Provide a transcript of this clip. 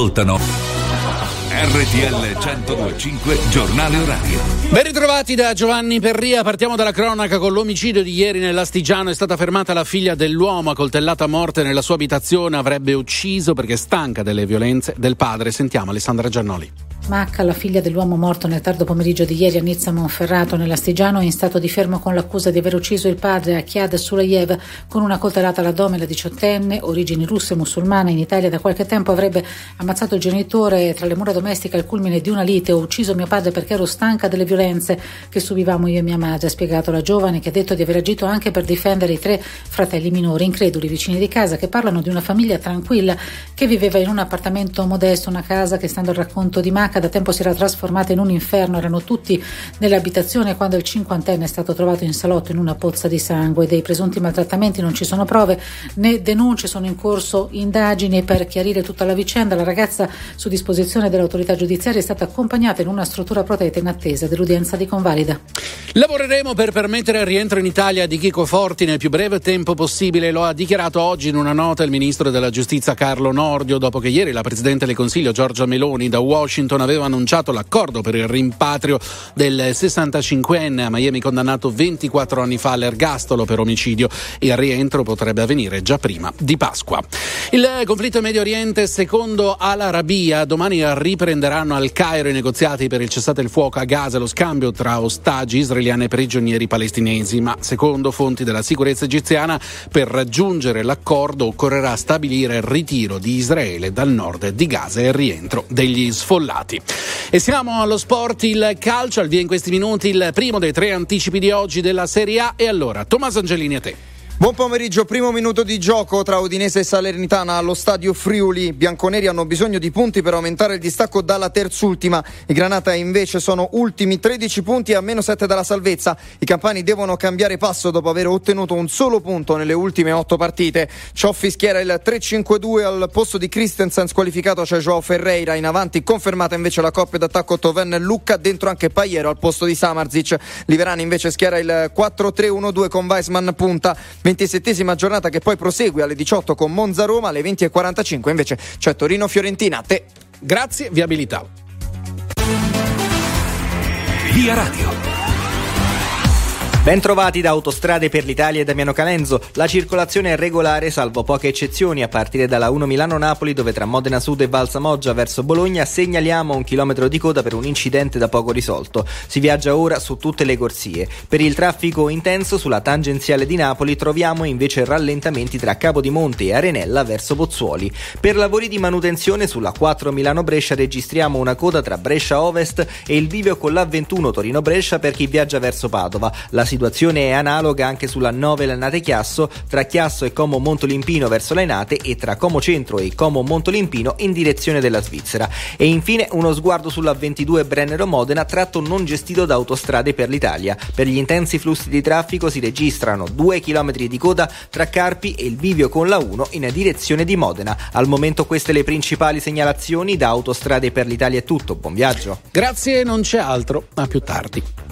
ascoltano RTL 1025 Giornale Orario. Ben ritrovati da Giovanni Perria, partiamo dalla cronaca con l'omicidio di ieri nell'Astigiano. È stata fermata la figlia dell'uomo, coltellata a morte nella sua abitazione, avrebbe ucciso perché stanca delle violenze del padre. Sentiamo Alessandra Giannoli. Macca, la figlia dell'uomo morto nel tardo pomeriggio di ieri a Nizza Monferrato, nell'Astigiano, è in stato di fermo con l'accusa di aver ucciso il padre Achiad Sulayev con una coltellata all'addome. La diciottenne, origini russe e musulmane, in Italia da qualche tempo avrebbe ammazzato il genitore tra le mura domestiche al culmine di una lite. Ho ucciso mio padre perché ero stanca delle violenze che subivamo io e mia madre, ha spiegato la giovane che ha detto di aver agito anche per difendere i tre fratelli minori, increduli vicini di casa, che parlano di una famiglia tranquilla che viveva in un appartamento modesto, una casa che, stando al racconto di Macca, da tempo si era trasformata in un inferno, erano tutti nell'abitazione quando il cinquantenne è stato trovato in salotto in una pozza di sangue. Dei presunti maltrattamenti non ci sono prove né denunce, sono in corso indagini per chiarire tutta la vicenda. La ragazza su disposizione dell'autorità giudiziaria è stata accompagnata in una struttura protetta in attesa dell'udienza di convalida. Lavoreremo per permettere il rientro in Italia di Chico Forti nel più breve tempo possibile, lo ha dichiarato oggi in una nota il ministro della giustizia Carlo Nordio, dopo che ieri la Presidente del Consiglio Giorgia Meloni da Washington aveva annunciato l'accordo per il rimpatrio del 65enne a Miami condannato 24 anni fa all'ergastolo per omicidio. Il rientro potrebbe avvenire già prima di Pasqua. Il conflitto in Medio Oriente, secondo Al-Arabia, domani riprenderanno al Cairo i negoziati per il cessate il fuoco a Gaza e lo scambio tra ostaggi israeliani e prigionieri palestinesi, ma secondo fonti della sicurezza egiziana per raggiungere l'accordo occorrerà stabilire il ritiro di Israele dal nord di Gaza e il rientro degli sfollati. E siamo allo sport, il calcio, al via in questi minuti il primo dei tre anticipi di oggi della Serie A. E allora, Tommaso Angelini a te. Buon pomeriggio, primo minuto di gioco tra Udinese e Salernitana allo stadio Friuli. Bianconeri hanno bisogno di punti per aumentare il distacco dalla terzultima. I Granata invece sono ultimi 13 punti a meno 7 dalla salvezza. I campani devono cambiare passo dopo aver ottenuto un solo punto nelle ultime 8 partite. Cioffi schiera il 3-5-2 al posto di Christensen squalificato c'è Joao Ferreira. In avanti confermata invece la coppia d'attacco Toven Lucca, dentro anche Paiero al posto di Samarzic. Liverani invece schiera il 4-3-1-2 con Weisman punta. 27esima giornata che poi prosegue alle 18 con Monza Roma, alle 20.45 invece c'è Torino Fiorentina. A te. Grazie, viabilità. Via Radio. Bentrovati da Autostrade per l'Italia e Damiano Calenzo. La circolazione è regolare, salvo poche eccezioni, a partire dalla 1 Milano-Napoli, dove tra Modena Sud e Valsamoggia verso Bologna segnaliamo un chilometro di coda per un incidente da poco risolto. Si viaggia ora su tutte le corsie. Per il traffico intenso sulla tangenziale di Napoli troviamo invece rallentamenti tra Capodimonte e Arenella verso Pozzuoli. Per lavori di manutenzione sulla 4 Milano-Brescia registriamo una coda tra Brescia Ovest e il bivio con la 21 Torino-Brescia per chi viaggia verso Padova. La situazione è analoga anche sulla 9 Lanate Chiasso, tra Chiasso e Como Montolimpino verso Lainate e tra Como Centro e Como Montolimpino in direzione della Svizzera. E infine uno sguardo sulla 22 Brennero Modena, tratto non gestito da autostrade per l'Italia. Per gli intensi flussi di traffico si registrano 2 km di coda tra Carpi e il bivio con la 1 in direzione di Modena. Al momento queste le principali segnalazioni da Autostrade per l'Italia è tutto. Buon viaggio. Grazie, non c'è altro. A più tardi.